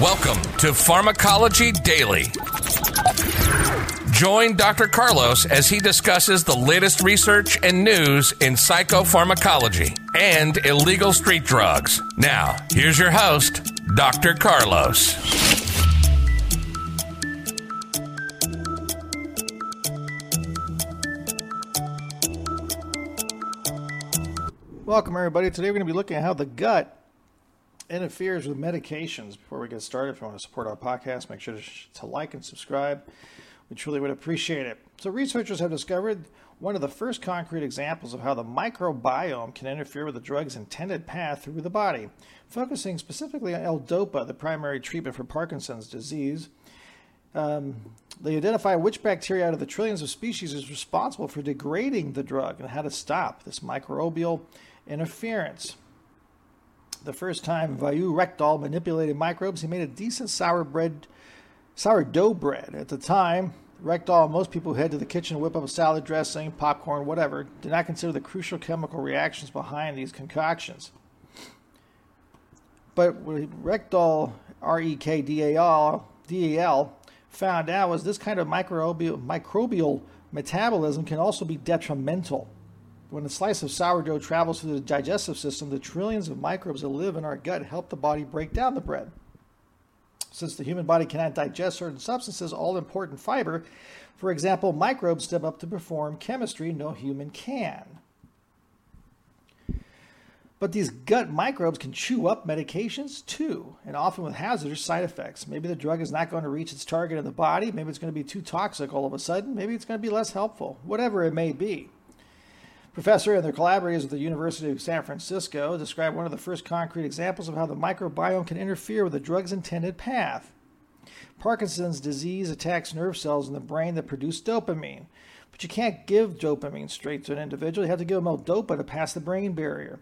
Welcome to Pharmacology Daily. Join Dr. Carlos as he discusses the latest research and news in psychopharmacology and illegal street drugs. Now, here's your host, Dr. Carlos. Welcome, everybody. Today we're going to be looking at how the gut interferes with medications. Before we get started, if you want to support our podcast, make sure to, like and subscribe. We truly would appreciate it. So, researchers have discovered one of the first concrete examples of how the microbiome can interfere with the drug's intended path through the body, focusing specifically on L-DOPA, the primary treatment for Parkinson's disease. Um, they identify which bacteria out of the trillions of species is responsible for degrading the drug and how to stop this microbial interference. The first time Vayu Rekdal manipulated microbes, he made a decent sour bread, sourdough bread. At the time, and most people who head to the kitchen whip up a salad dressing, popcorn, whatever, did not consider the crucial chemical reactions behind these concoctions. But what Rekdal, R E K D A L, D A L, found out was this kind of microbial, microbial metabolism can also be detrimental. When a slice of sourdough travels through the digestive system, the trillions of microbes that live in our gut help the body break down the bread. Since the human body cannot digest certain substances, all important fiber, for example, microbes step up to perform chemistry no human can. But these gut microbes can chew up medications too, and often with hazardous side effects. Maybe the drug is not going to reach its target in the body, maybe it's going to be too toxic all of a sudden, maybe it's going to be less helpful, whatever it may be. Professor and their collaborators at the University of San Francisco describe one of the first concrete examples of how the microbiome can interfere with a drug's intended path. Parkinson's disease attacks nerve cells in the brain that produce dopamine, but you can't give dopamine straight to an individual. You have to give them L-DOPA to pass the brain barrier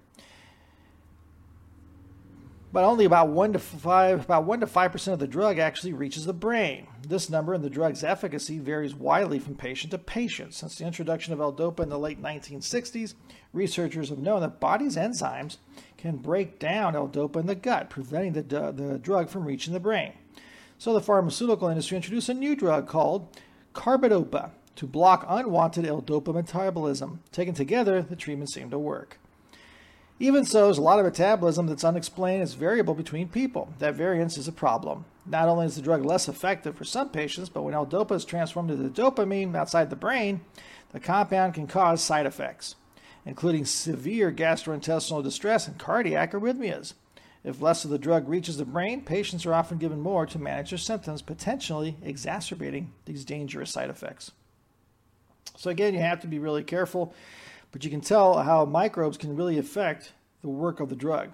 but only about one to five about one to five percent of the drug actually reaches the brain. This number and the drug's efficacy varies widely from patient to patient. Since the introduction of L-DOPA in the late 1960s, researchers have known that body's enzymes can break down L-DOPA in the gut, preventing the, the drug from reaching the brain. So the pharmaceutical industry introduced a new drug called carbidopa to block unwanted L-DOPA metabolism. Taken together, the treatment seemed to work. Even so, there's a lot of metabolism that's unexplained is variable between people. That variance is a problem. Not only is the drug less effective for some patients, but when L-DOPA is transformed into dopamine outside the brain, the compound can cause side effects, including severe gastrointestinal distress and cardiac arrhythmias. If less of the drug reaches the brain, patients are often given more to manage their symptoms, potentially exacerbating these dangerous side effects. So, again, you have to be really careful but you can tell how microbes can really affect the work of the drug.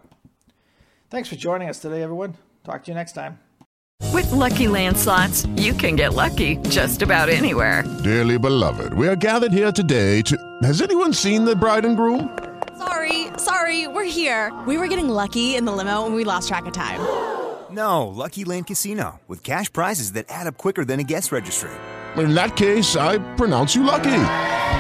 Thanks for joining us today, everyone. Talk to you next time. With lucky landslots, you can get lucky just about anywhere. Dearly beloved, we are gathered here today to. Has anyone seen the bride and groom? Sorry, sorry, we're here. We were getting lucky in the limo and we lost track of time. No, Lucky Land Casino, with cash prizes that add up quicker than a guest registry. In that case, I pronounce you lucky.